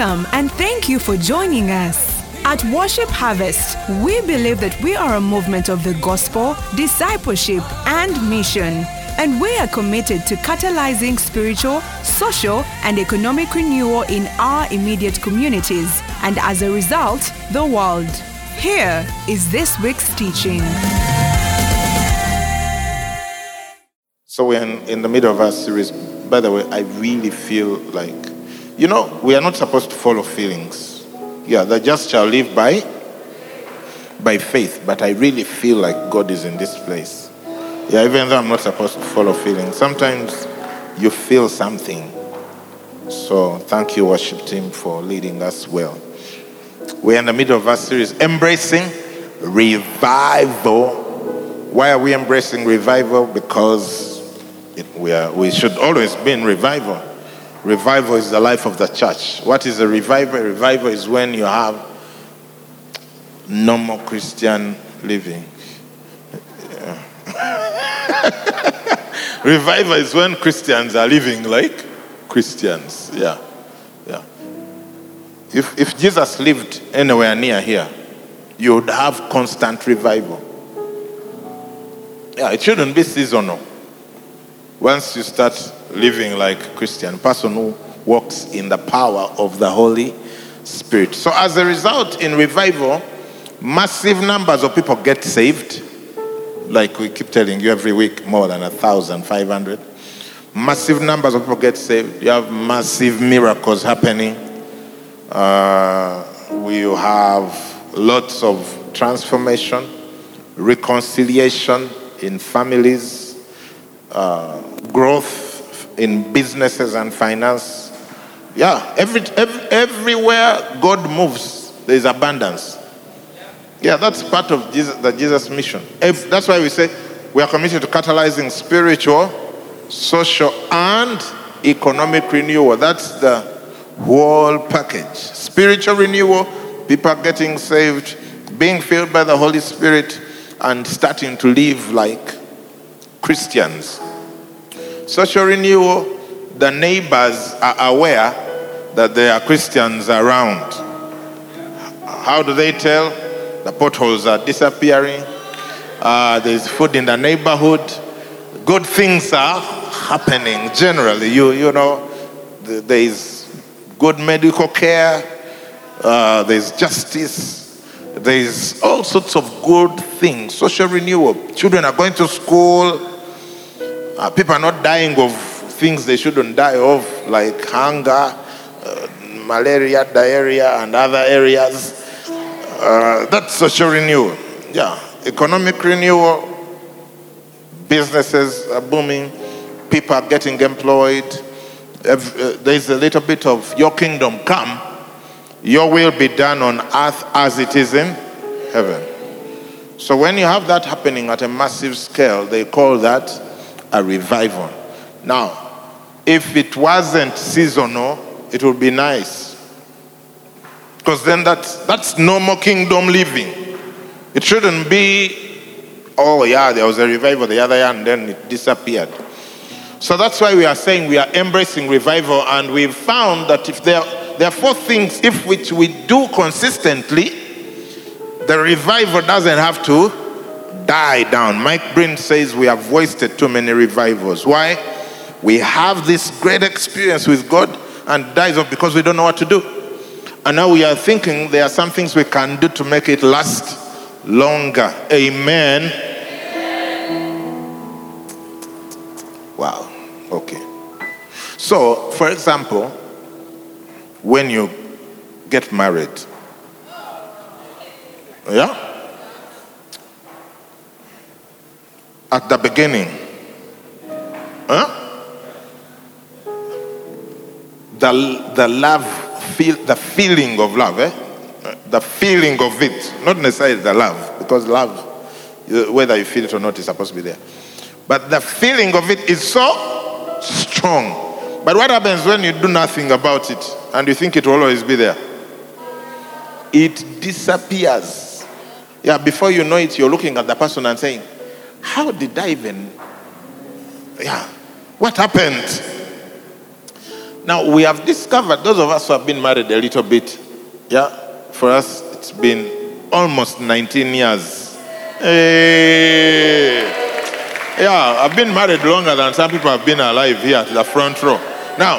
Welcome and thank you for joining us. At Worship Harvest, we believe that we are a movement of the gospel, discipleship, and mission. And we are committed to catalyzing spiritual, social, and economic renewal in our immediate communities, and as a result, the world. Here is this week's teaching. So we're in, in the middle of our series. By the way, I really feel like, you know, we are not supposed to follow feelings. Yeah, the just shall live by by faith. But I really feel like God is in this place. Yeah, even though I'm not supposed to follow feelings, sometimes you feel something. So thank you, worship team, for leading us well. We're in the middle of our series, embracing revival. Why are we embracing revival? Because it, we, are, we should always be in revival. Revival is the life of the church. What is a revival? A revival is when you have normal Christian living. revival is when Christians are living like Christians. Yeah. Yeah. If, if Jesus lived anywhere near here, you would have constant revival. Yeah, it shouldn't be seasonal. Once you start living like Christian, person who walks in the power of the Holy Spirit. So as a result, in revival, massive numbers of people get saved. Like we keep telling you every week, more than a thousand five hundred. Massive numbers of people get saved. You have massive miracles happening. Uh, we have lots of transformation, reconciliation in families, uh, growth in businesses and finance. Yeah, every, every, everywhere God moves, there is abundance. Yeah, that's part of Jesus, the Jesus mission. That's why we say we are committed to catalyzing spiritual, social, and economic renewal. That's the whole package. Spiritual renewal, people getting saved, being filled by the Holy Spirit, and starting to live like Christians. Social renewal, the neighbors are aware that there are Christians around. How do they tell? The potholes are disappearing. Uh, there's food in the neighborhood. Good things are happening generally. You, you know, there is good medical care. Uh, there's justice. There's all sorts of good things. Social renewal. Children are going to school. Uh, people are not dying of things they shouldn't die of, like hunger, uh, malaria, diarrhea, and other areas. Uh, that's social renewal. Yeah. Economic renewal. Businesses are booming. People are getting employed. There's a little bit of your kingdom come. Your will be done on earth as it is in heaven. So when you have that happening at a massive scale, they call that a revival. Now, if it wasn't seasonal, it would be nice. Because then that's, that's normal kingdom living. It shouldn't be, oh yeah, there was a revival the other year and then it disappeared. So that's why we are saying we are embracing revival, and we've found that if there, there are four things if which we do consistently, the revival doesn't have to die down. Mike Breen says we have wasted too many revivals. Why? We have this great experience with God and dies off because we don't know what to do. And now we are thinking there are some things we can do to make it last longer. Amen. Wow. Okay. So, for example, when you get married, yeah? At the beginning, huh? The, the love, feel, the feeling of love, eh? The feeling of it, not necessarily the love, because love, whether you feel it or not, is supposed to be there. But the feeling of it is so strong. But what happens when you do nothing about it and you think it will always be there? It disappears. Yeah, before you know it, you're looking at the person and saying, How did I even? Yeah, what happened? Now, we have discovered, those of us who have been married a little bit, yeah, for us, it's been almost 19 years. Hey. Yeah, I've been married longer than some people have been alive here at the front row. Now,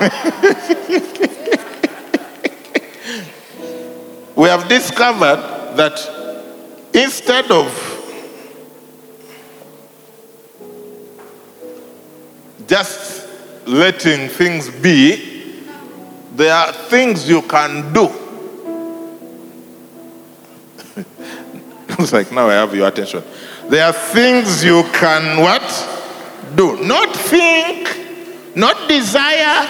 we have discovered that instead of just letting things be, there are things you can do. it's like now I have your attention. There are things you can what? Do. Not think, not desire,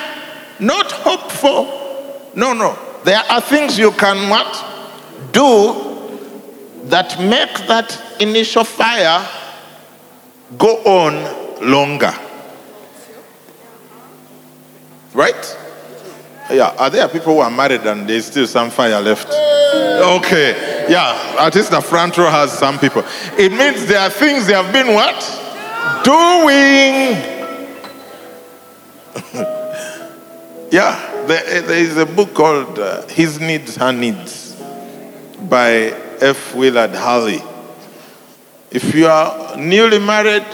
not hope for. No, no. There are things you can what? Do that make that initial fire go on longer. Right? Yeah. Are there people who are married and there's still some fire left? Okay. Yeah. At least the front row has some people. It means there are things they have been what? Doing. yeah. There, there is a book called uh, His Needs, Her Needs by F. Willard Harley. If you are newly married,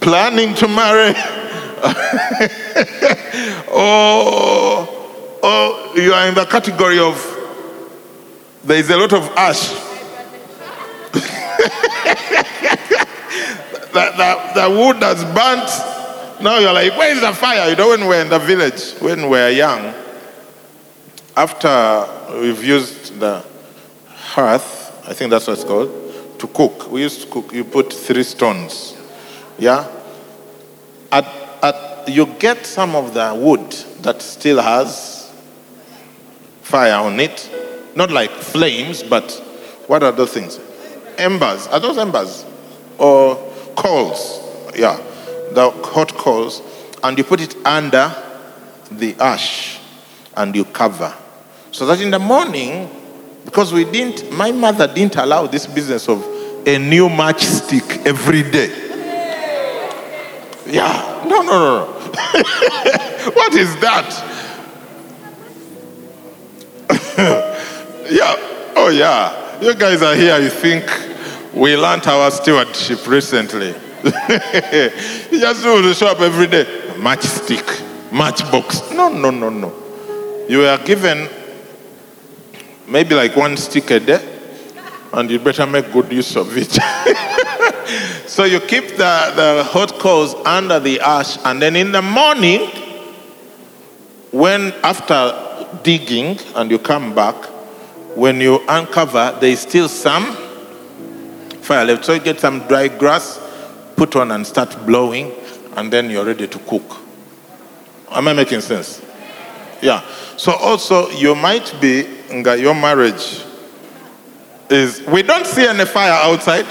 planning to marry, or, or oh, oh, you are in the category of there is a lot of ash. the, the, the wood has burnt. Now you're like, where is the fire? You know, when we're in the village, when we're young, after we've used the hearth, I think that's what it's called, to cook. We used to cook, you put three stones. Yeah? At, at, you get some of the wood that still has fire on it. Not like flames, but what are those things? Embers. Are those embers? Or coals? Yeah. The hot coals. And you put it under the ash and you cover. So that in the morning, because we didn't, my mother didn't allow this business of a new matchstick every day. Yeah, no, no, no. what is that? yeah, oh yeah. You guys are here, you think we learned our stewardship recently. you just to show up every day. match Matchstick, matchbox. No, no, no, no. You were given maybe like one stick a day, and you better make good use of it. so you keep the, the hot coals under the ash, and then in the morning, when after digging and you come back, when you uncover, there is still some fire left. So you get some dry grass, put on and start blowing, and then you're ready to cook. Am I making sense? Yeah. So also you might be your marriage is we don't see any fire outside.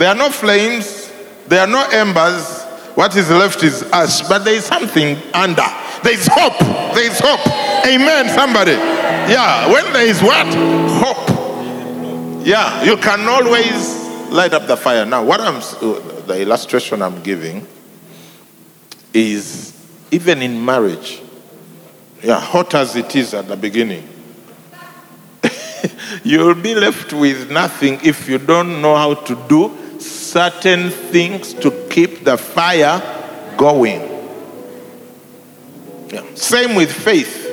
There are no flames, there are no embers. What is left is ash, but there is something under. There is hope. There is hope. Amen, somebody. Yeah, when there is what? Hope. Yeah, you can always light up the fire. Now, what I'm, uh, the illustration I'm giving is even in marriage, yeah, hot as it is at the beginning, you'll be left with nothing if you don't know how to do certain things to keep the fire going. Yeah. Same with faith,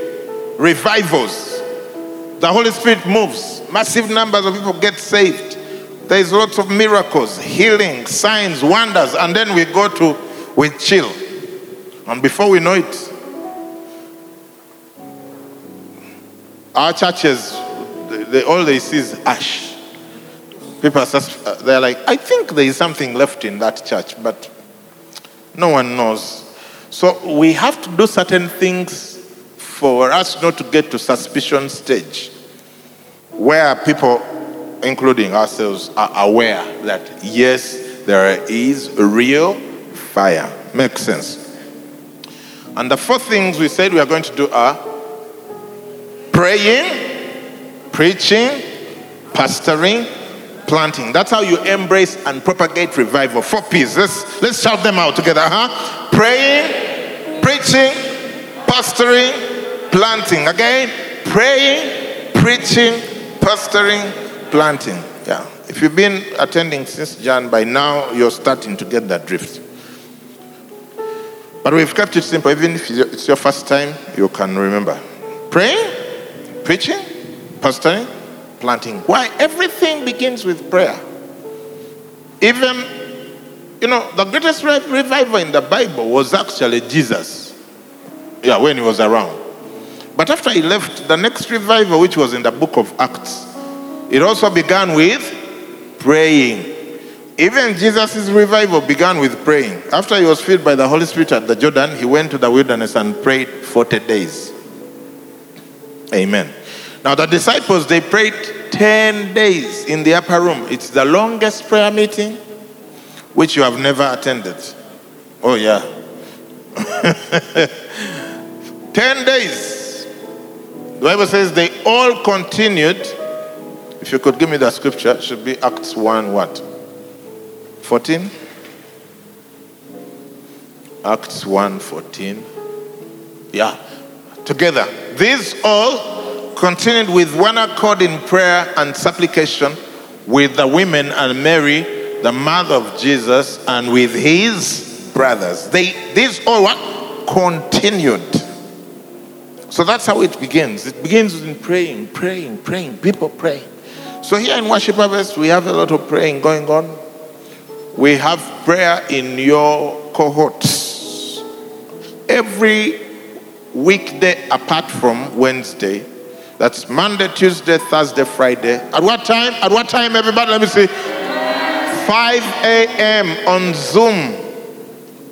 revivals. The Holy Spirit moves, massive numbers of people get saved. There's lots of miracles, healing, signs, wonders, and then we go to we chill. And before we know it, our churches, they, they, all they see is ash. People are just, uh, they're like, I think there is something left in that church, but no one knows. So we have to do certain things for us not to get to suspicion stage where people, including ourselves, are aware that yes, there is real fire. Makes sense. And the four things we said we are going to do are praying, preaching, pastoring, planting. That's how you embrace and propagate revival. Four P's. Let's let's shout them out together, huh? Praying, preaching, pastoring, planting. Again, praying, preaching, pastoring, planting. Yeah. If you've been attending since Jan, by now you're starting to get that drift. But we've kept it simple. Even if it's your first time, you can remember. Praying, preaching, pastoring, planting. Why? Everything begins with prayer. Even, you know, the greatest revival in the Bible was actually Jesus. Yeah, when he was around. But after he left, the next revival, which was in the book of Acts, it also began with praying. Even Jesus' revival began with praying. After he was filled by the Holy Spirit at the Jordan, he went to the wilderness and prayed 40 days. Amen. Now, the disciples, they prayed 10 days in the upper room. It's the longest prayer meeting which you have never attended. Oh, yeah. 10 days. The Bible says they all continued. If you could give me the scripture, it should be Acts 1 what? 14? Acts 1 14. Yeah. Together. These all continued with one accord in prayer and supplication with the women and Mary, the mother of Jesus, and with his brothers. They these all what? Continued. So that's how it begins. It begins in praying, praying, praying. People pray. So here in Worship Harvest, we have a lot of praying going on. We have prayer in your cohorts. Every weekday apart from Wednesday. That's Monday, Tuesday, Thursday, Friday. At what time? At what time, everybody? Let me see. 5 a.m. on Zoom.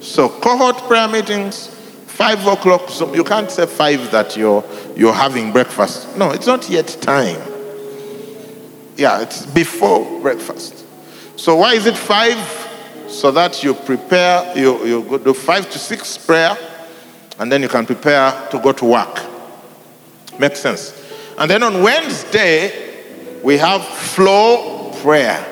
So cohort prayer meetings, 5 o'clock. So you can't say 5 that you're, you're having breakfast. No, it's not yet time. Yeah, it's before breakfast. So why is it 5? So that you prepare, you, you go do 5 to 6 prayer and then you can prepare to go to work. Makes sense. And then on Wednesday, we have flow prayer.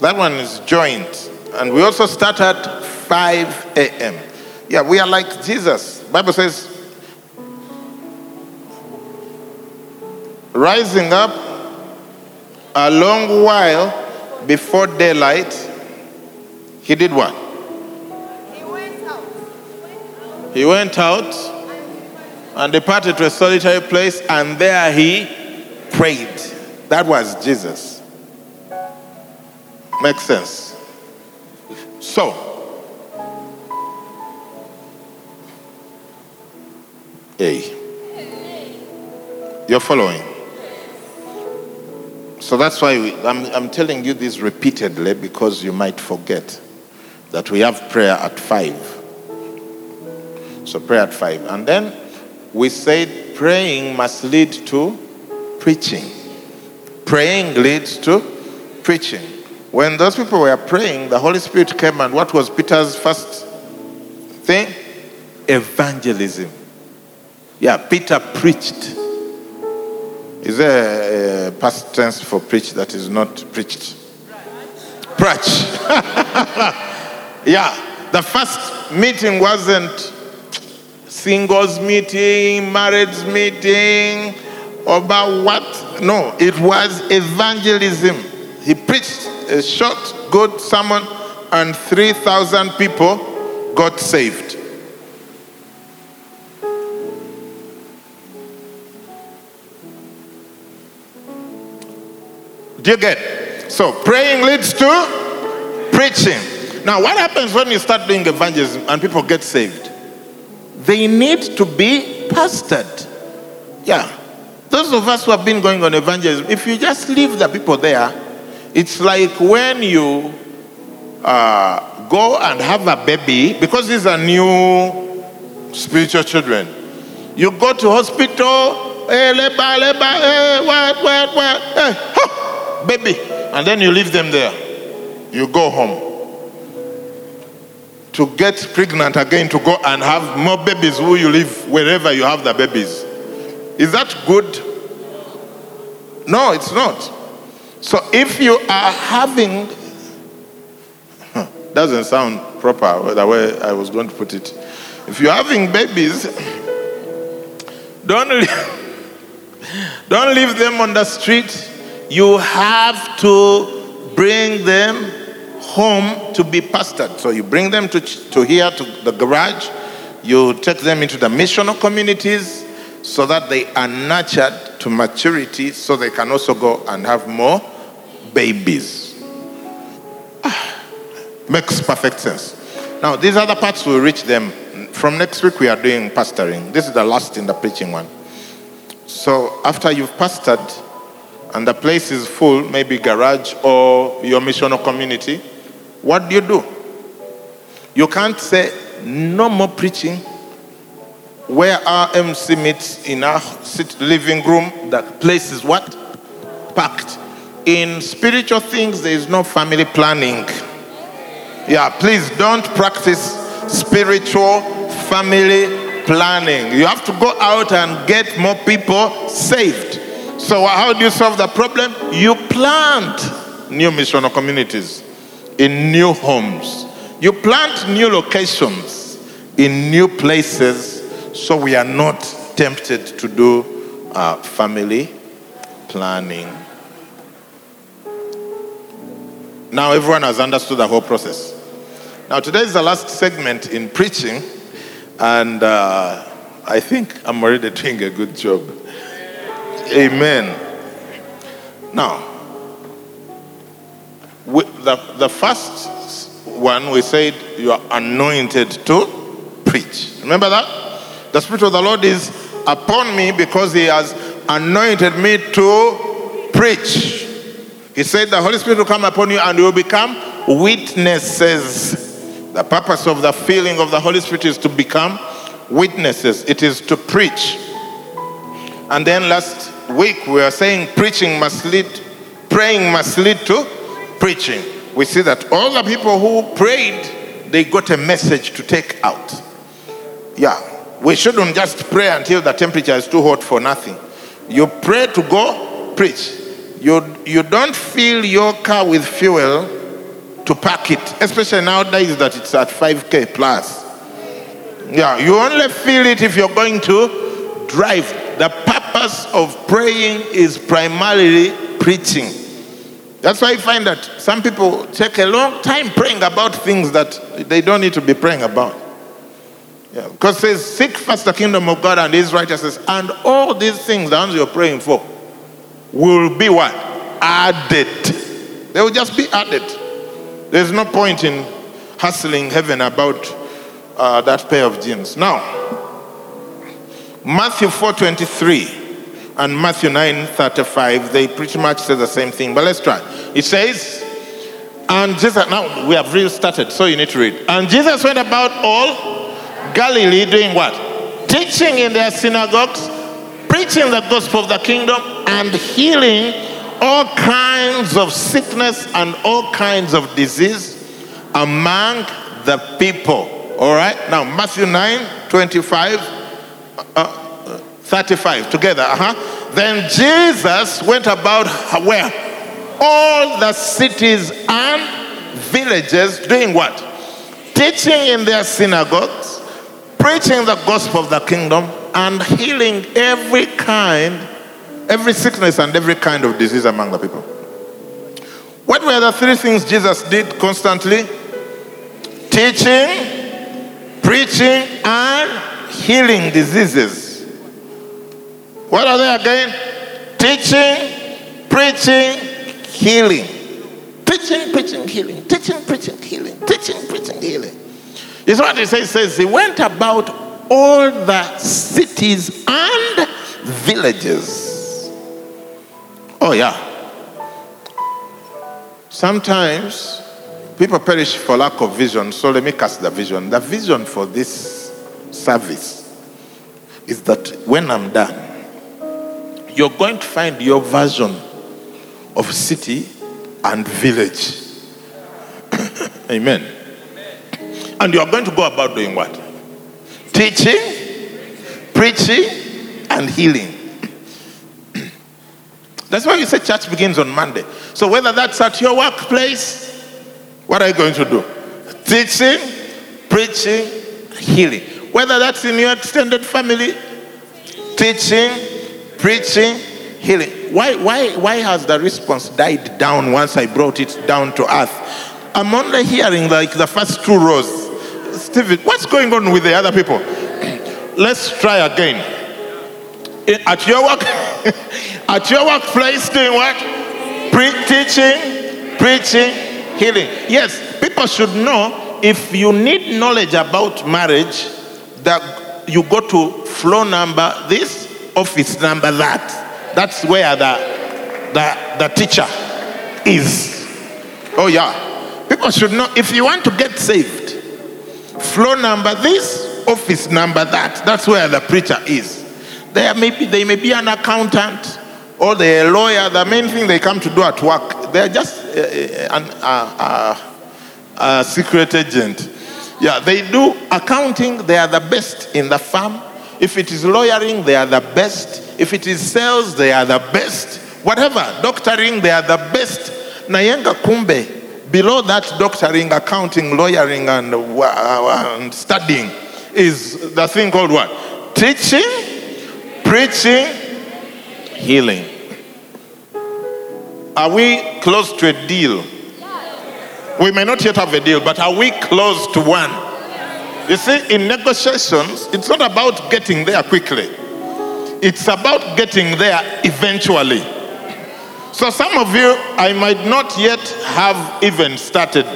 That one is joint. And we also start at 5 a.m. Yeah, we are like Jesus. Bible says, rising up a long while before daylight, he did what? He went out. He went out and departed to a solitary place, and there he prayed. That was Jesus. Makes sense. So, hey, you're following. So that's why we, I'm, I'm telling you this repeatedly because you might forget that we have prayer at 5. So pray at five. And then we said praying must lead to preaching. Praying leads to preaching. When those people were praying, the Holy Spirit came, and what was Peter's first thing? Evangelism. Yeah, Peter preached. Is there a past tense for preach that is not preached? Preach. yeah, the first meeting wasn't singles meeting, marriage meeting, about what? No, it was evangelism. He preached a short, good sermon, and 3,000 people got saved. Do you get? So praying leads to preaching. Now, what happens when you start doing evangelism and people get saved? They need to be pastored. Yeah. Those of us who have been going on evangelism, if you just leave the people there, it's like when you uh, go and have a baby, because these are new spiritual children. You go to hospital, eh, hey, leba, leba, hey, eh, what, what, what, hey, huh, baby. And then you leave them there. You go home to get pregnant again to go and have more babies who you live wherever you have the babies. Is that good? No, it's not. So if you are having, doesn't sound proper the way I was going to put it. If you're having babies Don't don't leave them on the street. You have to bring them home to be pastored. So you bring them to, to here, to the garage. You take them into the missional communities so that they are nurtured to maturity so they can also go and have more babies. Ah, makes perfect sense. Now, these other parts will reach them. From next week, we are doing pastoring. This is the last in the preaching one. So, after you've pastored and the place is full, maybe garage or your missional community, what do you do? You can't say, no more preaching. Where our MC meets in our living room, that place is what? Packed. In spiritual things, there is no family planning. Yeah, please don't practice spiritual family planning. You have to go out and get more people saved. So, how do you solve the problem? You plant new missional communities in new homes, you plant new locations in new places so we are not tempted to do uh, family planning. Now, everyone has understood the whole process. Now, today is the last segment in preaching, and uh, I think I'm already doing a good job. Amen. Now, we, the, the first one we said you are anointed to preach. Remember that? The Spirit of the Lord is upon me because He has anointed me to preach. He said the Holy Spirit will come upon you and you will become witnesses the purpose of the filling of the Holy Spirit is to become witnesses, it is to preach. And then last week we were saying preaching must lead, praying must lead to preaching. We see that all the people who prayed, they got a message to take out. Yeah, we shouldn't just pray until the temperature is too hot for nothing. You pray to go preach. You, you don't fill your car with fuel to pack it, especially nowadays that it's at 5k plus. Yeah, you only feel it if you're going to drive. The purpose of praying is primarily preaching. That's why I find that some people take a long time praying about things that they don't need to be praying about. Yeah, because it says, Seek first the kingdom of God and his righteousness, and all these things, the ones you're praying for, will be what? Added. They will just be added. There's no point in hustling heaven about uh, that pair of jeans. Now, Matthew 4:23 and Matthew 9:35, they pretty much say the same thing, but let's try. It says, and Jesus, now we have really started, so you need to read. And Jesus went about all Galilee doing what? Teaching in their synagogues, preaching the gospel of the kingdom, and healing all kinds of sickness and all kinds of disease among the people. All right? Now, Matthew 9 25, uh, 35, together. Uh-huh. Then Jesus went about where? All the cities and villages doing what? Teaching in their synagogues, preaching the gospel of the kingdom, and healing every kind every sickness and every kind of disease among the people. What were the three things Jesus did constantly? Teaching, preaching, and healing diseases. What are they again? Teaching, preaching, healing. Teaching, preaching, healing. Teaching, preaching, healing. Teaching, preaching, healing. Is what it says. Says he went about all the cities and villages Oh, yeah. Sometimes people perish for lack of vision, so let me cast the vision. The vision for this service is that when I'm done, you're going to find your version of city and village. Amen. And you're going to go about doing what? Teaching, preaching, and healing. That's why you say church begins on Monday. So whether that's at your workplace, what are you going to do? Teaching, preaching, healing. Whether that's in your extended family, teaching, preaching, healing. Why, why, why has the response died down once I brought it down to earth? I'm only hearing like the first two rows. Stephen, what's going on with the other people? Let's try again. Eh, at your work, at your workplace, doing what? Pre- teaching, preaching, healing. Yes, people should know if you need knowledge about marriage, that you go to floor number this, office number that. That's where the the, the teacher is. Oh yeah. People should know if you want to get saved, floor number this, office number that. That's where the preacher is. There may be, they may be an accountant or a lawyer. The main thing they come to do at work, they're just uh, an uh, uh, secret agent. Yeah, they do accounting, they are the best in the firm. If it is lawyering, they are the best. If it is sales, they are the best. Whatever, doctoring, they are the best. Nayenga kumbe, below that doctoring, accounting, lawyering, and, uh, and studying is the thing called what? Teaching, preaching, healing. Are we close to a deal? We may not yet have a deal, but are we close to one? You see, in negotiations, it's not about getting there quickly, it's about getting there eventually. So, some of you, I might not yet have even started,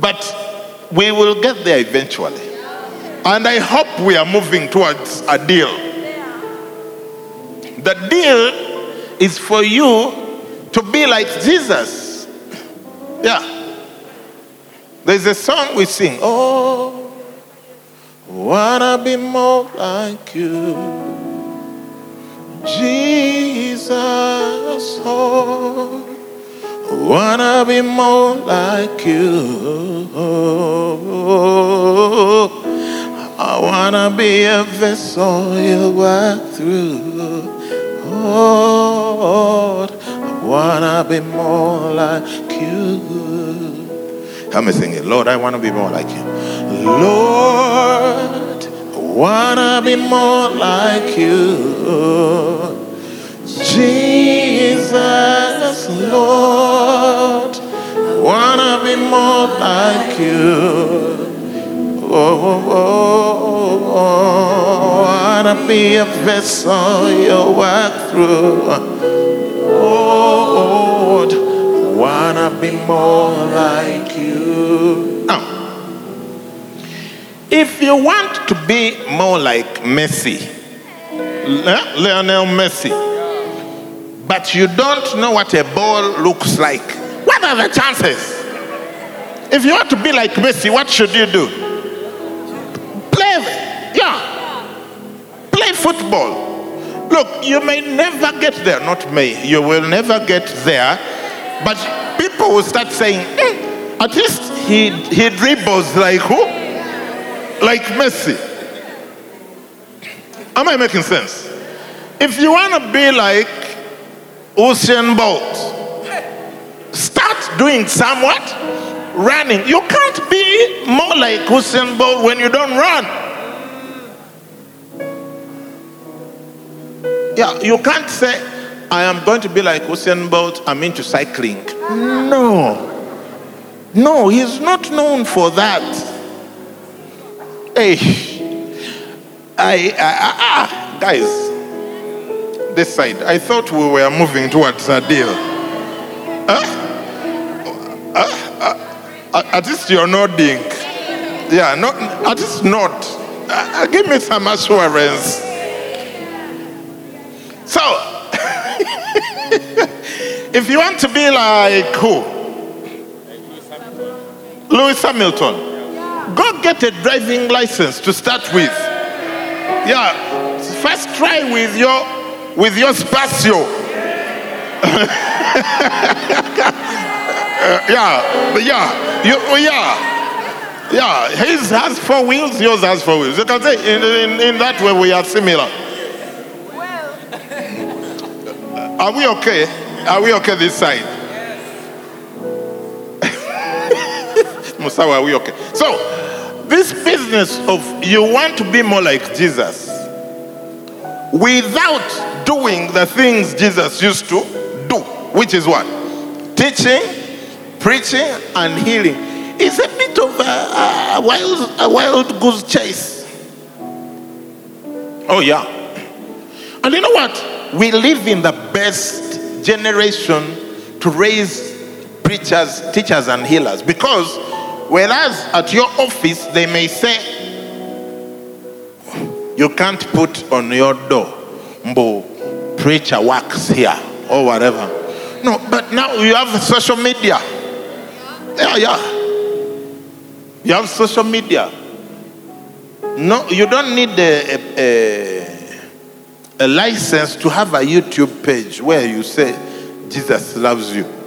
but we will get there eventually. And I hope we are moving towards a deal. The deal is for you to be like Jesus. Yeah. There's a song we sing. Oh, wanna be more like you, Jesus. Oh, wanna be more like you. I wanna be a vessel you work through. Oh, I wanna be more like you. Help me sing it. Lord, I want to be more like you. Lord, I want to be more like you. Jesus, Lord, I want to be more like you. Oh, oh, oh, oh, I want to be a vessel you work through. Oh, Lord, wanna be more like you. Now, if you want to be more like Messi, Lionel Messi, but you don't know what a ball looks like, what are the chances? If you want to be like Messi, what should you do? Play, yeah, play football. Look, you may never get there, not me, you will never get there but people will start saying, mm, at least he, he dribbles like who? Like Messi. Am I making sense? If you want to be like Usain Bolt, start doing somewhat running. You can't be more like Usain Bolt when you don't run. Yeah, you can't say, I am going to be like Usain Bolt, I'm into cycling. No. No, he's not known for that. Hey, I, ah, guys, this side, I thought we were moving towards a deal. Huh? Uh, uh, at least you're nodding. Yeah, not, at least not. Uh, give me some assurance. So, if you want to be like who? Lewis Hamilton. Go get a driving license to start with. Yeah. First try with your with your Spacio. Uh, yeah, yeah, you, oh, yeah, yeah. His has four wheels, yours has four wheels. You can say in, in, in that way we are similar. Well. Are we okay? Are we okay this side? Musawa, are we okay? So, this business of you want to be more like Jesus, without doing the things Jesus used to do, which is what? Teaching, preaching, and healing. It's a bit of a, a wild, a wild goose chase. Oh, yeah. And you know what? We live in the best generation to raise preachers, teachers, and healers because whereas at your office they may say, you can't put on your door, Mbo, preacher works here, or whatever. No, but now you have social media. Yeah, yeah. You have social media. No, you don't need a, a, a, a license to have a YouTube page where you say, Jesus loves you.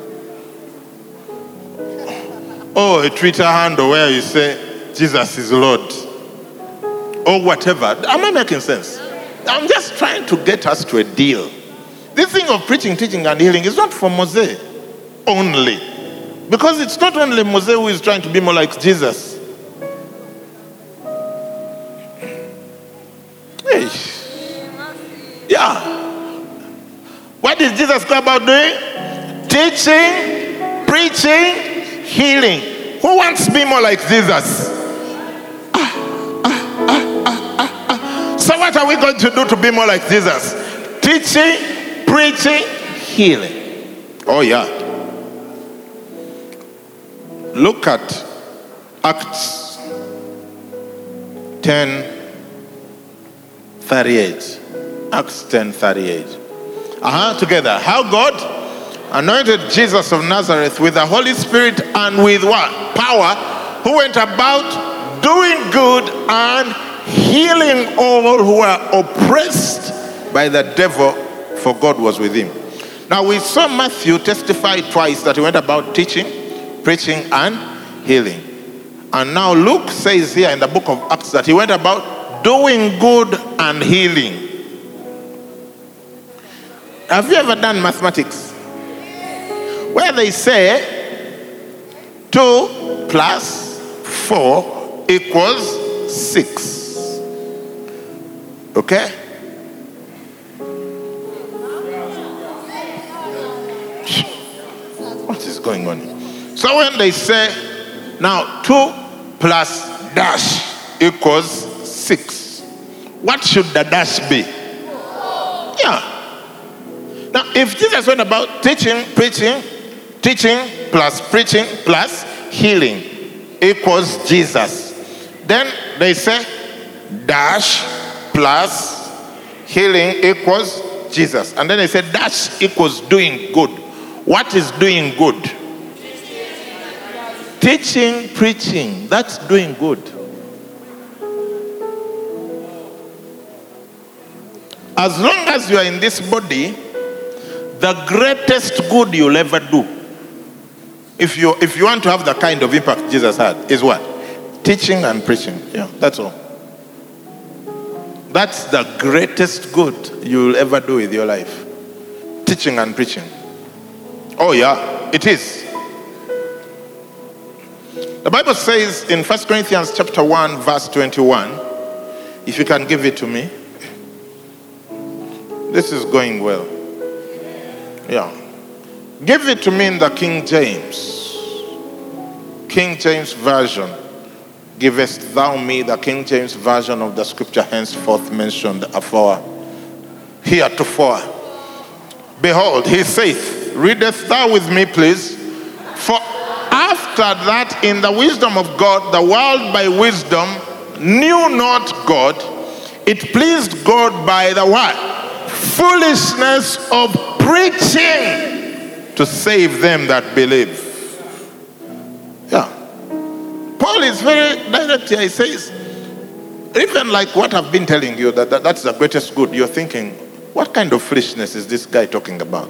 Or a Twitter handle where you say, Jesus is Lord or whatever. Am I making sense? I'm just trying to get us to a deal. This thing of preaching, teaching, and healing is not for Mose only. Because it's not only Mose who is trying to be more like Jesus. Hey. Yeah. What did Jesus about doing? Teaching, preaching, healing. Who wants to be more like Jesus? So, what are we going to do to be more like Jesus? Teaching, preaching, healing. Oh, yeah. Look at Acts 10 38. Acts 10 38. Uh-huh, together. How God anointed Jesus of Nazareth with the Holy Spirit and with what? Power, who went about doing good and healing all who were oppressed by the devil, for God was with him. Now we saw Matthew testify twice that he went about teaching, preaching, and healing. And now Luke says here in the book of Acts that he went about doing good and healing. Have you ever done mathematics? Where they say 2 plus 4 equals 6. Okay? What is going on? So when they say, now 2 plus dash equals 6, what should the dash be? Yeah. Now, if Jesus went about teaching, preaching, teaching plus preaching plus healing equals Jesus, then they say dash plus healing equals Jesus. And then they said dash equals doing good. What is doing good? Teaching, preaching, that's doing good. As long as you are in this body, the greatest good you'll ever do, if you, if you want to have the kind of impact Jesus had, is what? Teaching and preaching. Yeah, that's all. That's the greatest good you'll ever do with your life. Teaching and preaching. Oh, yeah, it is. The Bible says in 1 Corinthians chapter 1, verse 21, if you can give it to me. This is going well. Yeah. Give it to me in the King James. King James Version. Givest thou me the King James Version of the scripture henceforth mentioned afore, heretofore. Behold, he saith, Readest thou with me, please? For after that, in the wisdom of God, the world by wisdom knew not God. It pleased God by the what? Foolishness of preaching to save them that believe. Yeah. Paul is very direct here. He says, even like what I've been telling you, that, that that's the greatest good, you're thinking, what kind of foolishness is this guy talking about?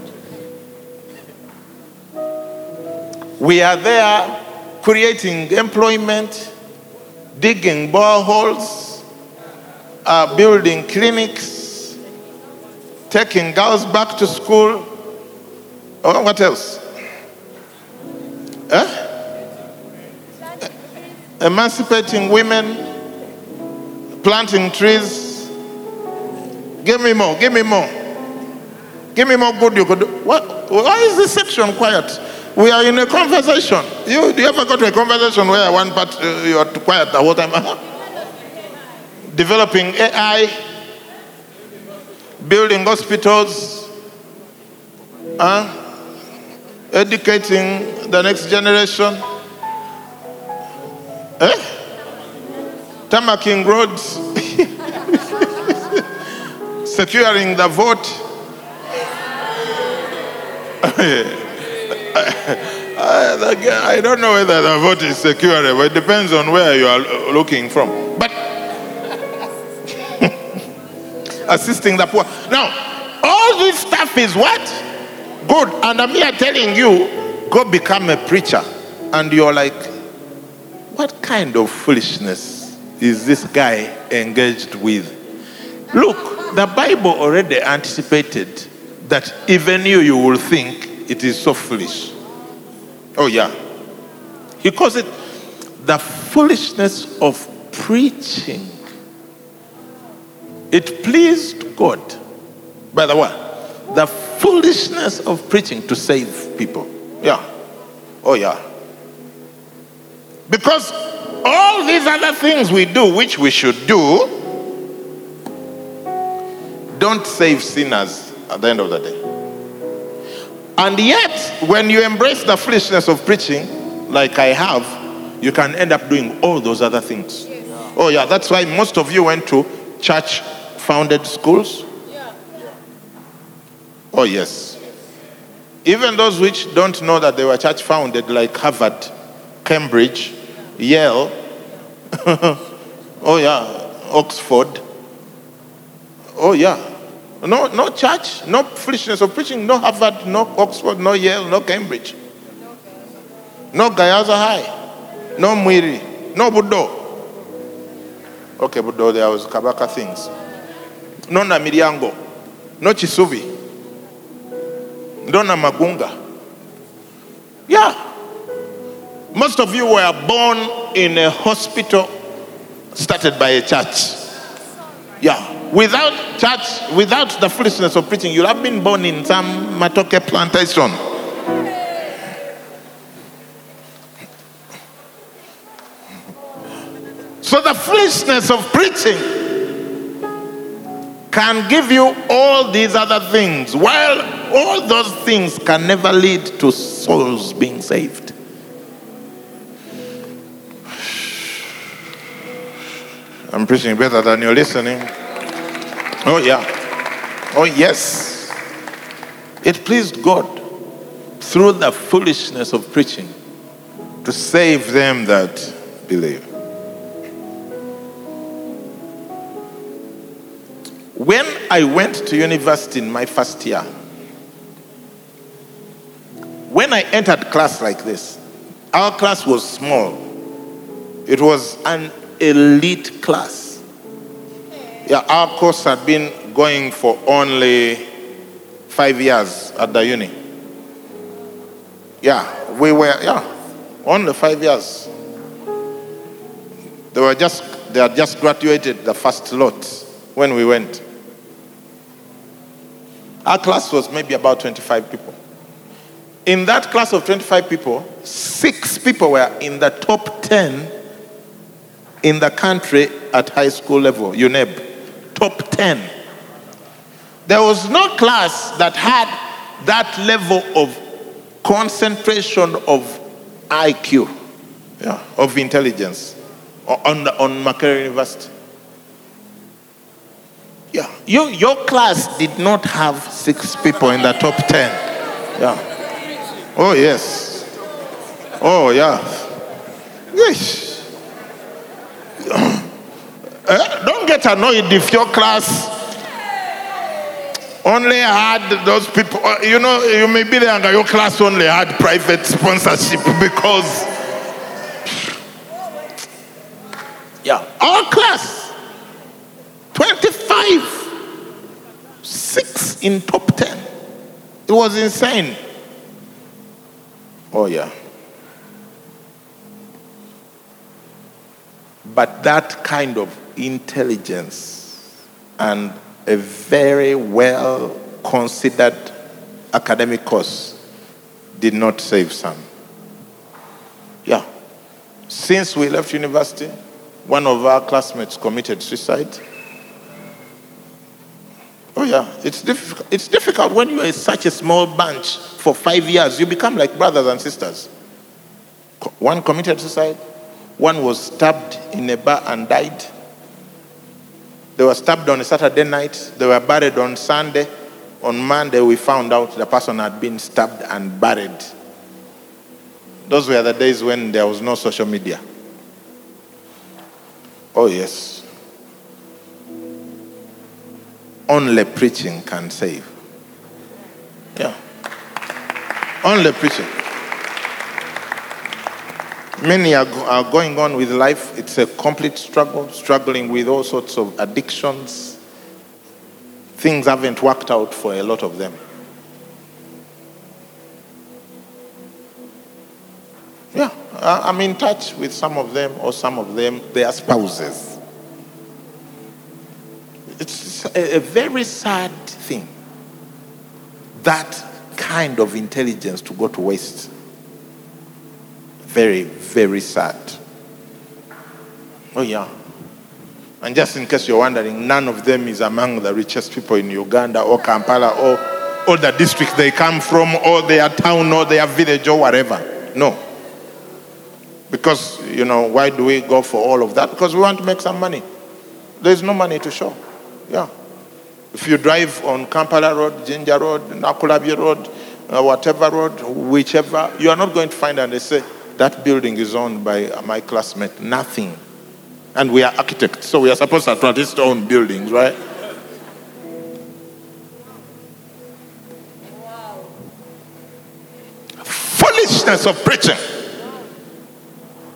We are there creating employment, digging boreholes, uh, building clinics, taking girls back to school. Oh, what else? Huh? emancipating women, planting trees, Give me more. Give me more. Give me more good you could do. What, why is this section quiet? We are in a conversation. You, you ever got to a conversation where one part uh, you are quiet the whole time? Developing AI, building hospitals, uh, educating the next generation, eh? Tamaking roads, securing the vote. I don't know whether the vote is secure, but it depends on where you are looking from. But assisting the poor. Now, all this stuff is what? Good. And I'm here telling you, go become a preacher. And you're like, what kind of foolishness is this guy engaged with? Look, the Bible already anticipated that even you, you will think it is so foolish. Oh, yeah. He calls it the foolishness of preaching. It pleased God. By the way, the foolishness of preaching to save people. Yeah. Oh, yeah. Because all these other things we do, which we should do, don't save sinners at the end of the day. And yet, when you embrace the foolishness of preaching, like I have, you can end up doing all those other things. Oh, yeah, that's why most of you went to church founded schools. Oh, yes. Even those which don't know that they were church founded, like Harvard, Cambridge, Yale, oh, yeah, Oxford. Oh, yeah. No, no church, no foolishness of preaching, no Harvard, no Oxford, no Yale, no Cambridge. No Gayaza High, no Mwiri, no Budo. Okay, Budo, there was Kabaka things. No Namilyango, no Kisubi, no Magunga. Yeah. Most of you were born in a hospital started by a church. Yeah. Without church, without the foolishness of preaching, you'll have been born in some matoke plantation. So the foolishness of preaching can give you all these other things, while all those things can never lead to souls being saved. I'm preaching better than you're listening. Oh, yeah. Oh, yes. It pleased God through the foolishness of preaching to save them that believe. When I went to university in my first year, when I entered class like this, our class was small. It was an elite class. Yeah, our course had been going for only five years at the uni. Yeah, we were, yeah, only five years. They were just, they had just graduated the first lot when we went. Our class was maybe about 25 people. In that class of 25 people, six people were in the top 10 in the country at high school level, UNEB top 10. There was no class that had that level of concentration of IQ, yeah, of intelligence on, on Makerere University. Yeah, you, your class did not have six people in the top 10. Yeah. Oh, yes. Oh, yeah. Yes. Eh? Don't get annoyed if your class only had those people. Uh, you know, you may be there and your class only had private sponsorship because. Yeah, our class 25, six in top 10. It was insane. Oh, yeah. But that kind of intelligence and a very well considered academic course did not save some. Yeah. Since we left university, one of our classmates committed suicide. Oh, yeah. It's, difficult. it's difficult when you are such a small bunch for five years. You become like brothers and sisters. One committed suicide, one was stabbed in a bar and died. They were stabbed on a Saturday night, they were buried on Sunday. On Monday, we found out the person had been stabbed and buried. Those were the days when there was no social media. Oh, yes. Only preaching can save. Yeah. Only preaching. Many are, are going on with life. It's a complete struggle, struggling with all sorts of addictions. Things haven't worked out for a lot of them. Yeah, I'm in touch with some of them, or some of them, their spouses. It's a very sad thing. That kind of intelligence to go to waste. Very, very sad. Oh, yeah. And just in case you're wondering, none of them is among the richest people in Uganda or Kampala or, or the district they come from or their town or their village or whatever. No. Because, you know, why do we go for all of that? Because we want to make some money. There's no money to show. Yeah. If you drive on Kampala Road, Jinja Road, Nakulabi Road, uh, whatever road, whichever, you are not going to find and they say, that building is owned by my classmate. Nothing. And we are architects, so we are supposed to at least own buildings, right? Foolishness of preaching.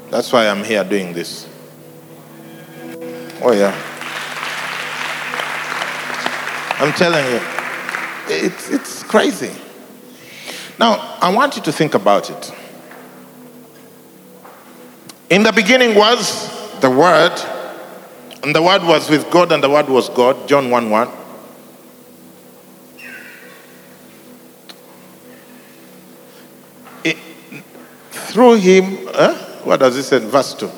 That's why I'm here doing this. Oh, yeah. I'm telling you, it's, it's crazy. Now, I want you to think about it. In the beginning was the Word, and the Word was with God, and the Word was God. John 1 1. It, through him, eh? What does it say verse 2?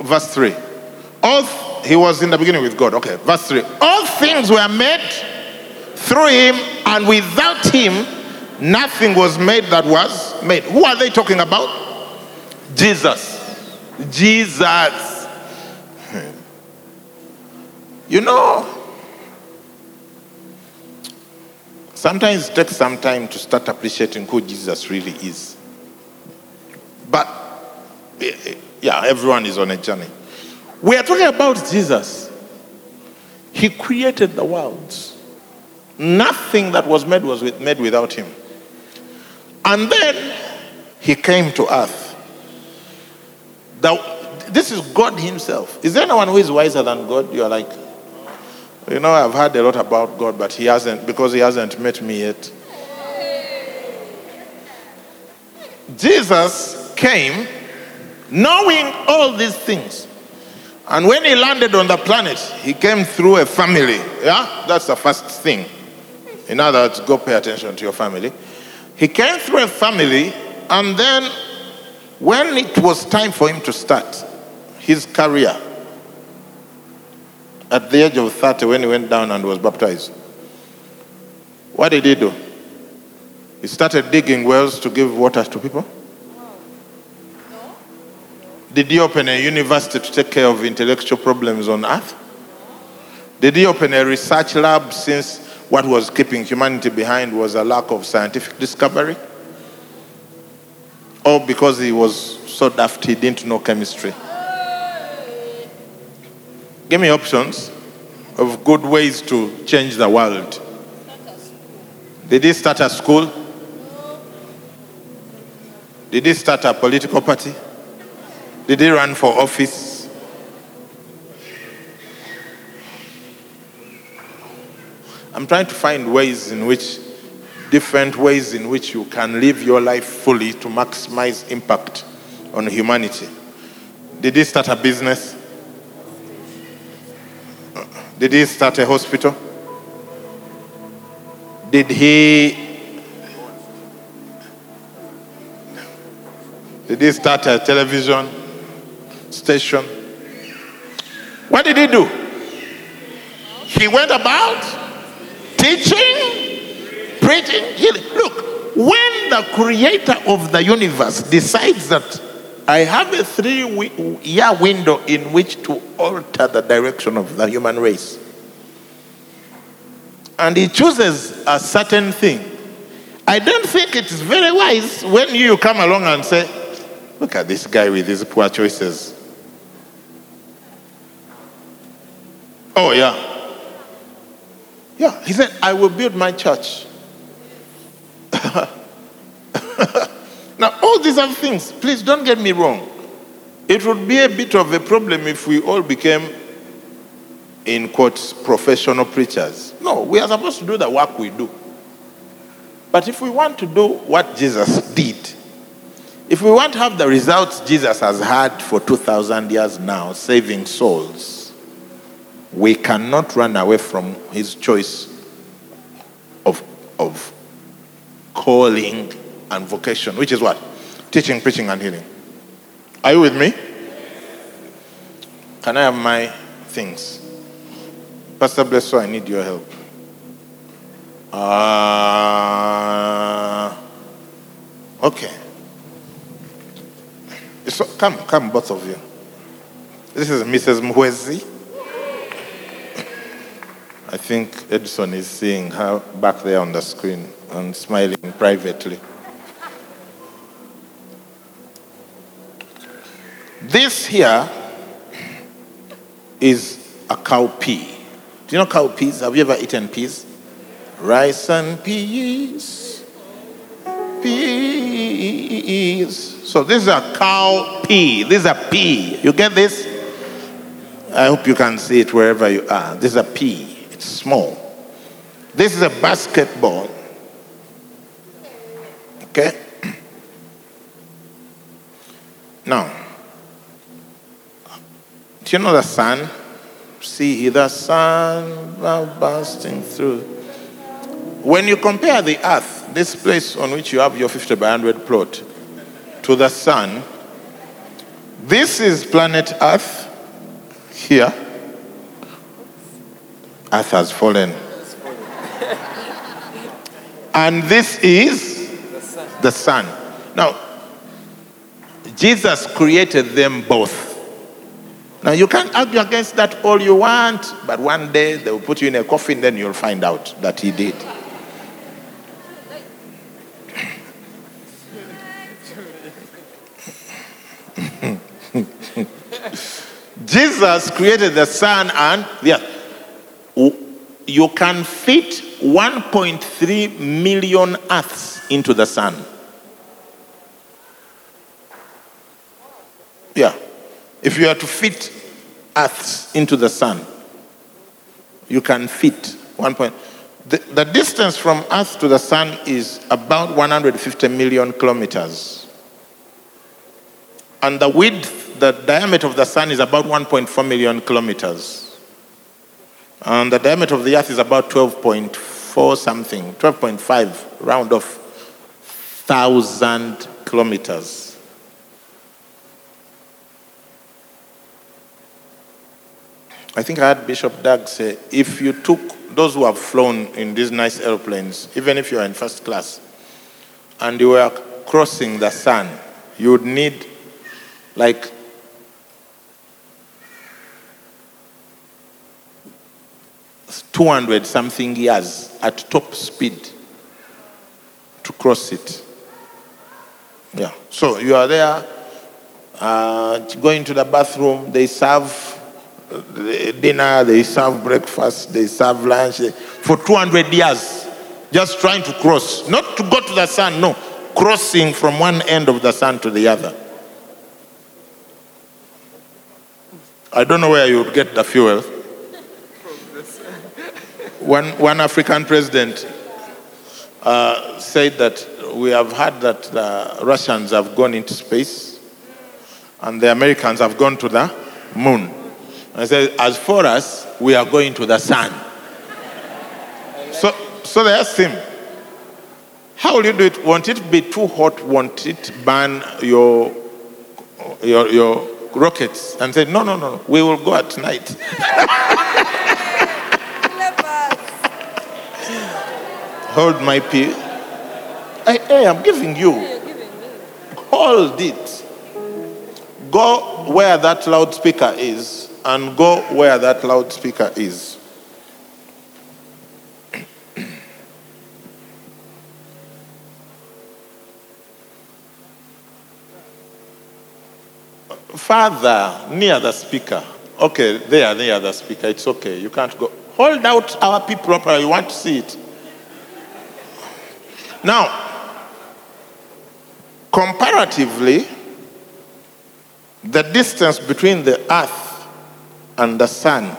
Verse 3. All th- he was in the beginning with God. Okay, verse 3. Things were made through him, and without him, nothing was made that was made. Who are they talking about? Jesus. Jesus. You know, sometimes it takes some time to start appreciating who Jesus really is. But eh, eh, yeah, everyone is on a journey. We are talking about Jesus. He created the worlds. Nothing that was made was made without him. And then he came to earth. The, this is God himself. Is there anyone who is wiser than God? You are like, you know, I've heard a lot about God, but he hasn't, because he hasn't met me yet. Jesus came knowing all these things. And when he landed on the planet, he came through a family. Yeah? That's the first thing. In other words, go pay attention to your family. He came through a family, and then when it was time for him to start his career, at the age of 30, when he went down and was baptized, what did he do? He started digging wells to give water to people. Did he open a university to take care of intellectual problems on earth? Did he open a research lab since what was keeping humanity behind was a lack of scientific discovery? Or because he was so daft he didn't know chemistry? Give me options of good ways to change the world. Did he start a school? Did he start a political party? Did he run for office? I'm trying to find ways in which, different ways in which you can live your life fully to maximize impact on humanity. Did he start a business? Did he start a hospital? Did he Did he start a television station? What did he do? He went about teaching, preaching, healing. Look, when the creator of the universe decides that I have a three year window in which to alter the direction of the human race, and he chooses a certain thing, I don't think it's very wise when you come along and say, Look at this guy with his poor choices. Oh, yeah. Yeah, he said, I will build my church. now, all these other things, please don't get me wrong. It would be a bit of a problem if we all became, in quotes, professional preachers. No, we are supposed to do the work we do. But if we want to do what Jesus did, if we want to have the results Jesus has had for 2,000 years now, saving souls, we cannot run away from his choice of, of calling and vocation, which is what? Teaching, preaching, and healing. Are you with me? Can I have my things? Pastor Blesso, I need your help. Uh, okay. So come, come, both of you. This is Mrs. Mwezi. I think Edison is seeing her back there on the screen and smiling privately. This here is a cowpea. Do you know cow peas? Have you ever eaten peas? Rice and peas. Peas. So this is a cow pea. This is a pea. You get this? I hope you can see it wherever you are. This is a pea. Small. This is a basketball. Okay? Now, do you know the sun? See the sun bursting through. When you compare the earth, this place on which you have your 50 by 100 plot, to the sun. This is planet Earth here. Earth has fallen. and this is the sun. Now, Jesus created them both. Now, you can argue against that all you want, but one day they will put you in a coffin, then you'll find out that he did. Jesus created the sun and the earth. You can fit 1.3 million earths into the sun. Yeah. If you are to fit earths into the sun, you can fit 1. Point. The, the distance from earth to the sun is about 150 million kilometers. And the width the diameter of the sun is about 1.4 million kilometers. And the diameter of the earth is about 12.4 something, 12.5, round off, thousand kilometers. I think I heard Bishop Doug say if you took those who have flown in these nice airplanes, even if you are in first class, and you were crossing the sun, you would need like 200 something years at top speed to cross it. Yeah. So you are there, uh, going to the bathroom, they serve dinner, they serve breakfast, they serve lunch for 200 years, just trying to cross. Not to go to the sun, no, crossing from one end of the sun to the other. I don't know where you would get the fuel one, one African president uh, said that we have heard that the Russians have gone into space and the Americans have gone to the moon. And said, As for us, we are going to the sun. So, so they asked him, How will you do it? Won't it be too hot? Won't it burn your, your, your rockets? And said, No, no, no, we will go at night. Hold my peace. Hey, I'm giving you. Hold it. Go where that loudspeaker is and go where that loudspeaker is. Father, near the speaker. Okay, there, near the speaker. It's okay. You can't go. Hold out our P proper. You want to see it. Now, comparatively, the distance between the earth and the sun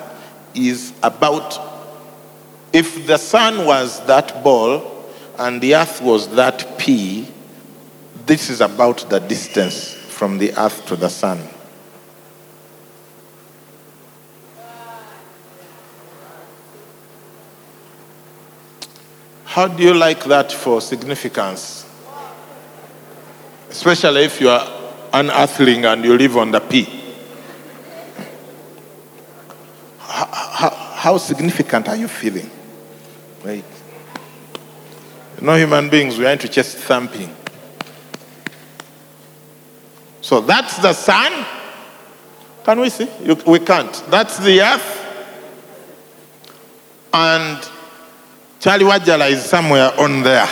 is about, if the sun was that ball and the earth was that pea, this is about the distance from the earth to the sun. How do you like that for significance? Especially if you are an earthling and you live on the pea. How, how, how significant are you feeling? Right? No human beings, we are into chest thumping. So that's the sun. Can we see? You, we can't. That's the earth. And Charlie Wajala is somewhere on there.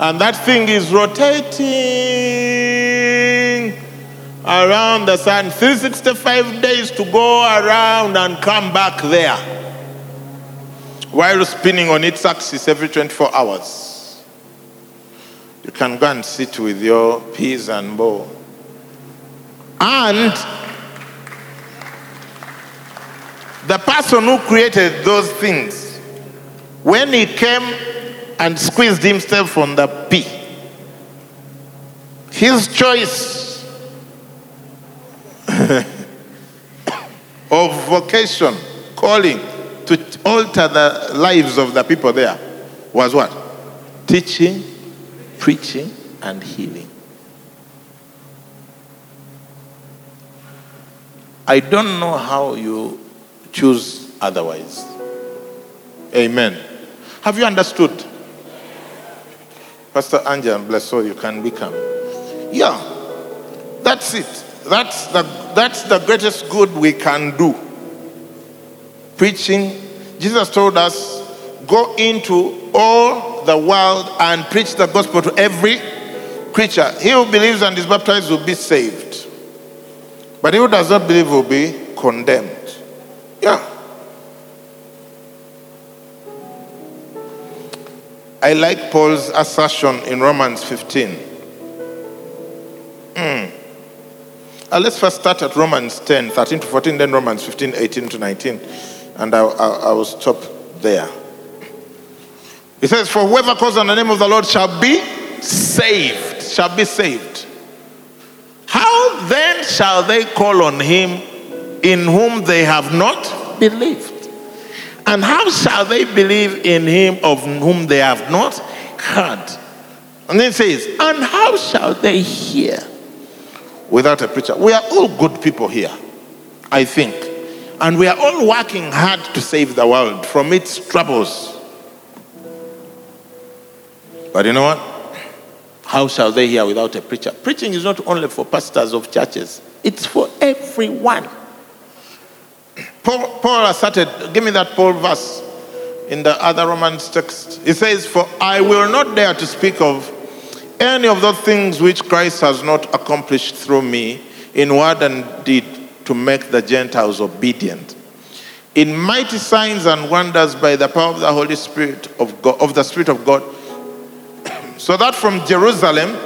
and that thing is rotating around the sun 365 days to go around and come back there while spinning on its axis every 24 hours. You can go and sit with your peas and bow. And the person who created those things, when he came and squeezed himself on the pea, his choice of vocation, calling to alter the lives of the people there was what? Teaching, preaching, and healing. I don't know how you choose otherwise. Amen. Have you understood? Pastor Angel, bless all you can become. Yeah, that's it. That's the, that's the greatest good we can do. Preaching. Jesus told us, go into all the world and preach the gospel to every creature. He who believes and is baptized will be saved. But he who does not believe will be condemned. Yeah. I like Paul's assertion in Romans 15. Mm. Uh, let's first start at Romans 10, 13 to 14, then Romans 15, 18 to 19. And I, I, I will stop there. He says, For whoever calls on the name of the Lord shall be saved. Shall be saved. Then shall they call on him in whom they have not believed? And how shall they believe in him of whom they have not heard? And then says, And how shall they hear without a preacher? We are all good people here, I think. And we are all working hard to save the world from its troubles. But you know what? How shall they hear without a preacher? Preaching is not only for pastors of churches, it's for everyone. Paul, Paul asserted, give me that Paul verse in the other Romans text. He says, For I will not dare to speak of any of those things which Christ has not accomplished through me in word and deed to make the Gentiles obedient. In mighty signs and wonders by the power of the Holy Spirit of God, of the Spirit of God, so that from Jerusalem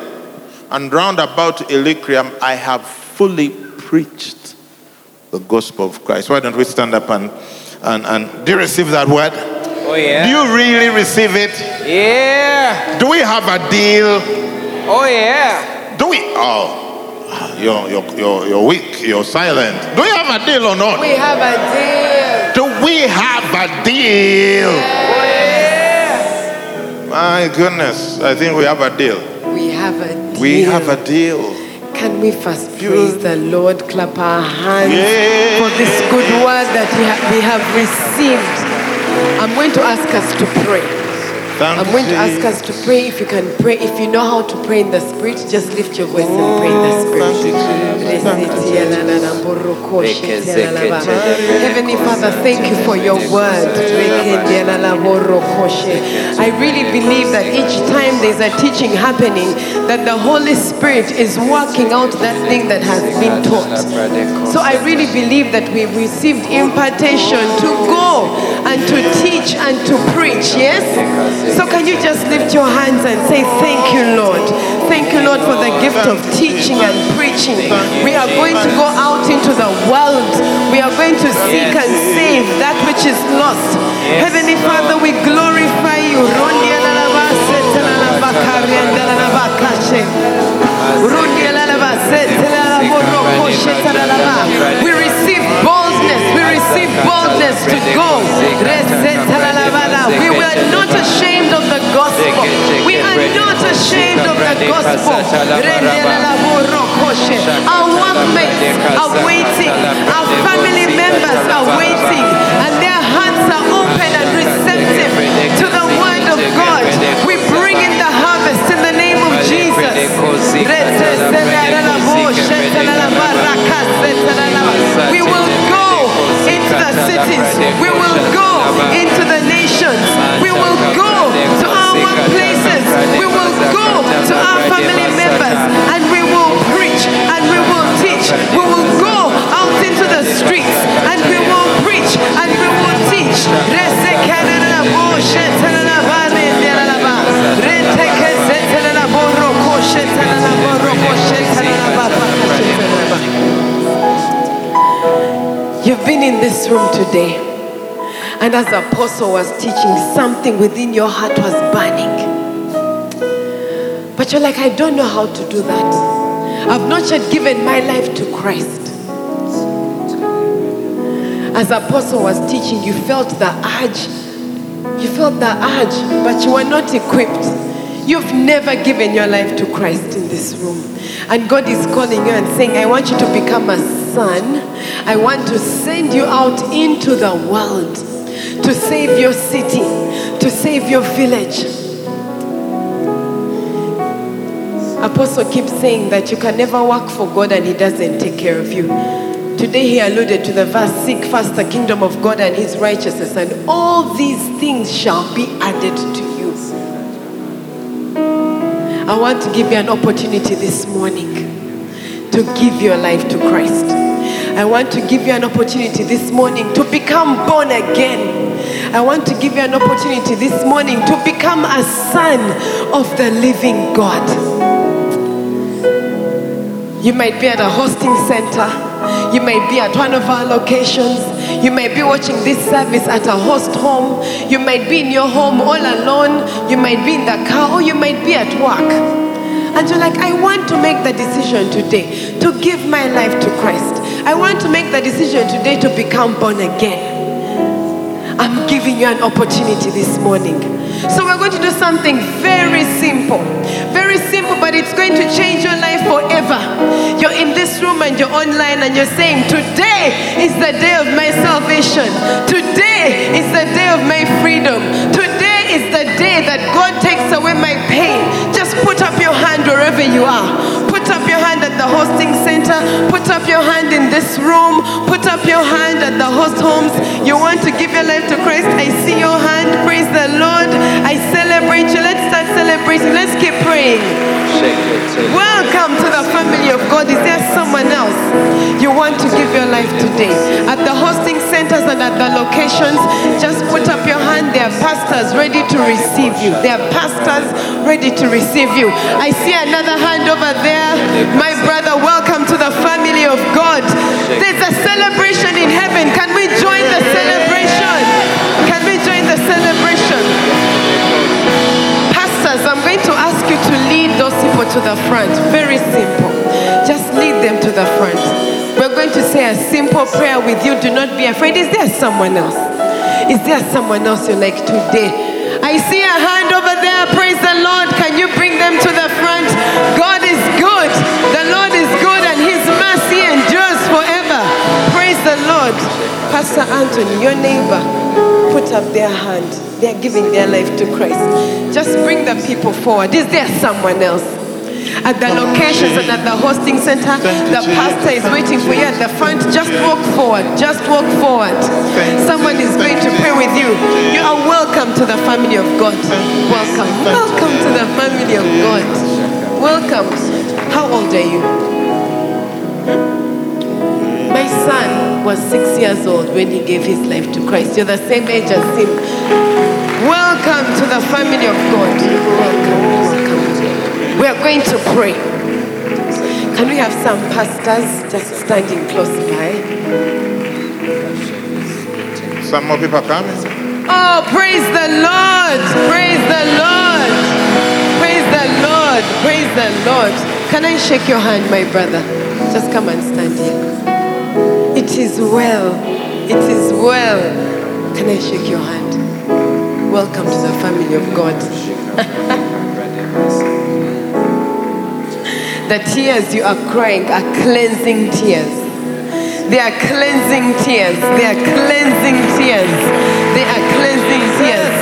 and round about Illyricum I have fully preached the gospel of Christ. Why don't we stand up and, and, and do you receive that word? Oh, yeah. Do you really receive it? Yeah. Do we have a deal? Oh, yeah. Do we? Oh, you're, you're, you're, you're weak. You're silent. Do we have a deal or not? We have a deal. Do we have a deal? Yeah. My goodness, I think we have a deal. We have a deal. We have a deal. Can we first praise the Lord? Clap our hands Yeah. for this good word that we have, we have received. I'm going to ask us to pray. I'm going to ask us to pray. If you can pray, if you know how to pray in the spirit, just lift your voice and pray in the spirit. Heavenly Father, thank you for your word. I really believe that each time there's a teaching happening, that the Holy Spirit is working out that thing that has been taught. So I really believe that we've received impartation to go and to teach and to preach, yes? So can you just lift your hands and say, Thank you, Lord. Thank you, Lord, for the gift of teaching and preaching. We are going to go out into the world. We are going to seek and save that which is lost. Heavenly Father, we glorify you. Ashamed of the gospel. Our workmates are waiting. Our family members are waiting. And their hearts are open and receptive to the word of God. We bring in the harvest in the name of Jesus. We will go into the cities. We will go into the nations. We will go our workplaces. We will go to our family members and we will preach and we will teach. We will go out into the streets and we will preach and we will teach. You've been in this room today, and as the Apostle was teaching, something within your heart was burning. But you're like, I don't know how to do that. I've not yet given my life to Christ. As the Apostle was teaching, you felt the urge. You felt the urge, but you were not equipped. You've never given your life to Christ in this room. And God is calling you and saying, I want you to become a son. I want to send you out into the world to save your city, to save your village. Apostle keeps saying that you can never work for God and He doesn't take care of you. Today he alluded to the verse Seek first the kingdom of God and His righteousness, and all these things shall be added to you. I want to give you an opportunity this morning to give your life to Christ. I want to give you an opportunity this morning to become born again. I want to give you an opportunity this morning to become a son of the living God. You might be at a hosting center. You might be at one of our locations. You might be watching this service at a host home. You might be in your home all alone. You might be in the car or you might be at work. And you're like, I want to make the decision today to give my life to Christ. I want to make the decision today to become born again. Giving you an opportunity this morning. So we're going to do something very simple. Very simple, but it's going to change your life forever. You're in this room and you're online and you're saying, Today is the day of my salvation. Today is the day of my freedom. Today is the day that God takes away my pain. Just put up your hand wherever you are. Put up your hand at the hosting center. Put up your hand in this room. Put up your hand at the host homes. You want to give your life to Christ? I see your hand. Praise the Lord. I celebrate you. Let's start celebrating. Let's keep praying. Welcome to the family of God. Is there someone else you want to give your life today? At the hosting centers and at the locations, just put up your hand. There are pastors ready to receive you. There are pastors ready to receive you. I see another hand over there. My brother, welcome to there's a celebration in heaven. Can we join the celebration? Can we join the celebration? Pastors, I'm going to ask you to lead those people to the front. Very simple. Just lead them to the front. We're going to say a simple prayer with you. Do not be afraid. Is there someone else? Is there someone else you like today? I see a hand over there. Praise the Lord. Pastor Anthony, your neighbor, put up their hand. They're giving their life to Christ. Just bring the people forward. Is there someone else? At the locations and at the hosting center, the pastor is waiting for you at the front. Just walk forward. Just walk forward. Someone is going to pray with you. You are welcome to the family of God. Welcome. Welcome to the family of God. Welcome. How old are you? My son was six years old when he gave his life to Christ. You're the same age as him. Welcome to the family of God. Welcome. Welcome. We are going to pray. Can we have some pastors just standing close by? Some more people coming. Oh, praise the Lord! Praise the Lord! Praise the Lord! Praise the Lord! Can I shake your hand, my brother? Just come and stand here. It is well. It is well. Can I shake your hand? Welcome to the family of God. the tears you are crying are cleansing tears. They are cleansing tears. They are cleansing tears. They are cleansing tears.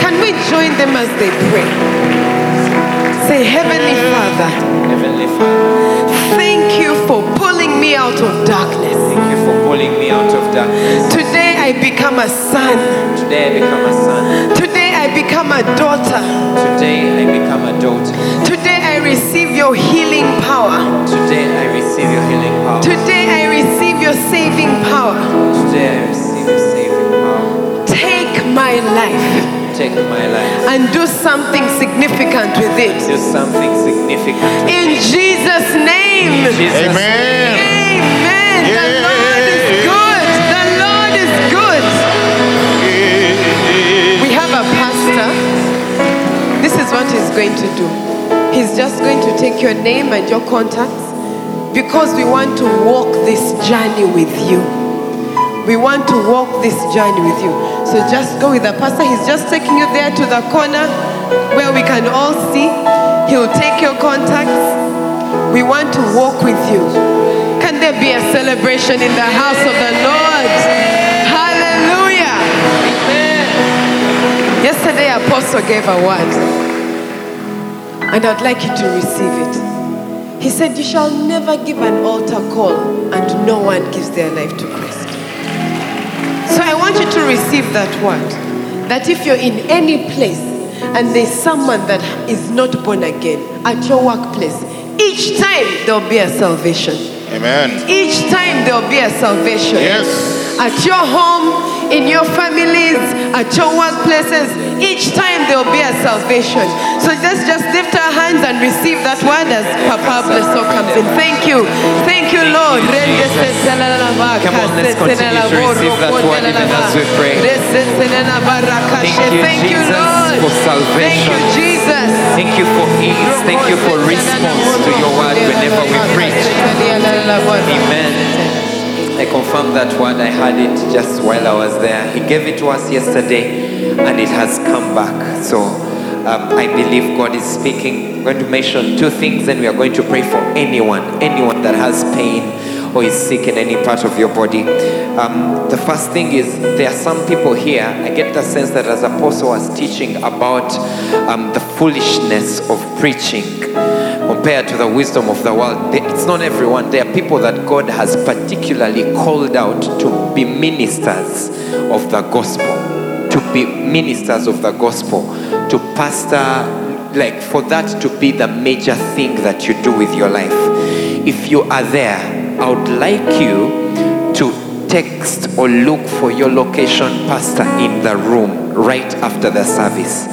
Can we join them as they pray? Say, Heavenly Father, Heavenly Father, thank you for pulling me out of darkness. thank you for pulling me out of darkness. Today I become a son. Today I become a son. Today I become a daughter. Today I become a daughter. Today I receive your healing power. Today I receive your healing power. Today I receive your saving power. Today I receive your saving power. Take my life Take my life. and do something significant with it. Do something significant. In. Jesus' name. In Jesus' Amen. Amen. The Lord is good. The Lord is good. We have a pastor. This is what he's going to do. He's just going to take your name and your contacts because we want to walk this journey with you. We want to walk this journey with you. So just go with the pastor. He's just taking you there to the corner where we can all see. He'll take your contacts. We want to walk with you. Can there be a celebration in the house of the Lord? Hallelujah. Yesterday, Apostle gave a word, and I'd like you to receive it. He said, You shall never give an altar call, and no one gives their life to Christ. So I want you to receive that word. That if you're in any place and there's someone that is not born again at your workplace, each time there'll be a salvation. Amen. Each time there'll be a salvation. Yes. At your home, in your families, at your workplaces, each time there'll be a salvation. So let's just lift hands and receive that word as Papa Blesso comes in. Thank you. Thank you, Lord. Come on, let's continue to receive that word even as we pray. Thank you, Jesus, Lord. for Thank you, Jesus. Thank you for ease. Thank you for response to your word whenever we preach. Amen. I confirm that word. I heard it just while I was there. He gave it to us yesterday and it has come back. So um, I believe God is speaking. I'm going to mention two things and we are going to pray for anyone, anyone that has pain or is sick in any part of your body. Um, the first thing is there are some people here. I get the sense that as Apostle was teaching about um, the foolishness of preaching compared to the wisdom of the world. It's not everyone. There are people that God has particularly called out to be ministers of the gospel, to be ministers of the gospel, to pastor, like for that to be the major thing that you do with your life. If you are there, I would like you to text or look for your location pastor in the room right after the service.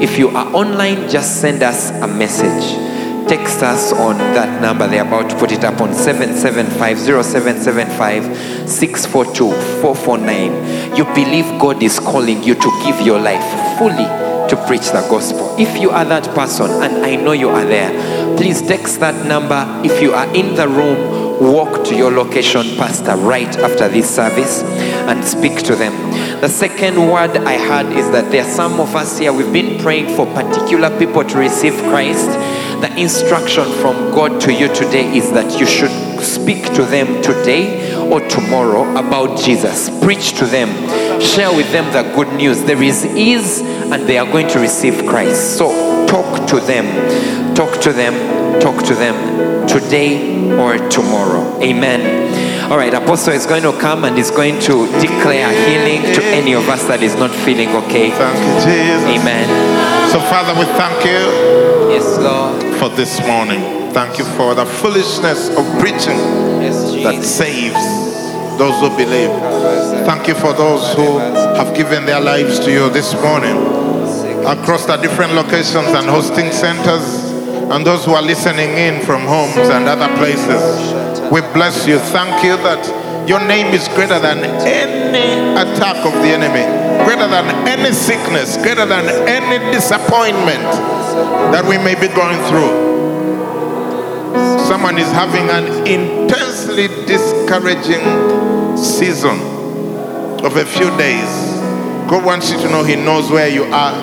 If you are online, just send us a message. Text us on that number. They're about to put it up on 775 0775 642 449. You believe God is calling you to give your life fully to preach the gospel. If you are that person, and I know you are there, please text that number. If you are in the room, walk to your location pastor right after this service and speak to them. The second word I had is that there are some of us here, we've been praying for particular people to receive Christ. The instruction from God to you today is that you should speak to them today or tomorrow about Jesus. Preach to them. Share with them the good news. There is ease and they are going to receive Christ. So talk to them. Talk to them. Talk to them today or tomorrow. Amen. All right, Apostle is going to come and is going to declare healing to any of us that is not feeling okay. Thank you, Jesus. Amen. So, Father, we thank you Yes, Lord. for this morning. Thank you for the foolishness of preaching Yes, that saves those who believe. Thank you for those who have given their lives to you this morning across the different locations and hosting centers and those who are listening in from homes and other places. We bless you. Thank you that your name is greater than any attack of the enemy, greater than any sickness, greater than any disappointment that we may be going through. Someone is having an intensely discouraging season of a few days. God wants you to know He knows where you are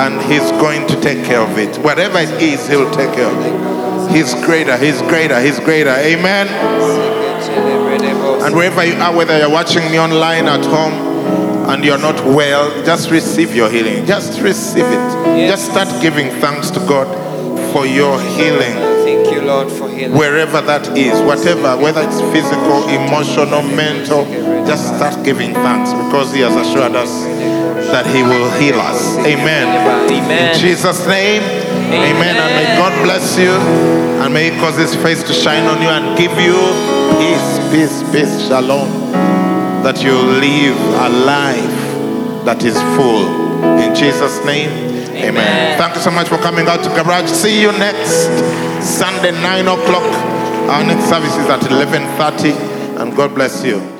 and He's going to take care of it. Whatever it is, He'll take care of it. He's greater, He's greater, He's greater. Amen. And wherever you are, whether you're watching me online at home and you're not well, just receive your healing. Just receive it. Just start giving thanks to God for your healing Thank you, Lord, for healing. wherever that is, whatever, whether it's physical, emotional, mental, just start giving thanks because He has assured us that He will heal us. Amen. Amen. In Jesus' name, amen. And may God bless you and may He cause His face to shine on you and give you peace, peace, peace, shalom. That you live a life that is full. In Jesus' name, amen. Amen. Thank you so much for coming out to Garage. See you next Sunday, 9 o'clock. Our next service is at 11.30. And God bless you.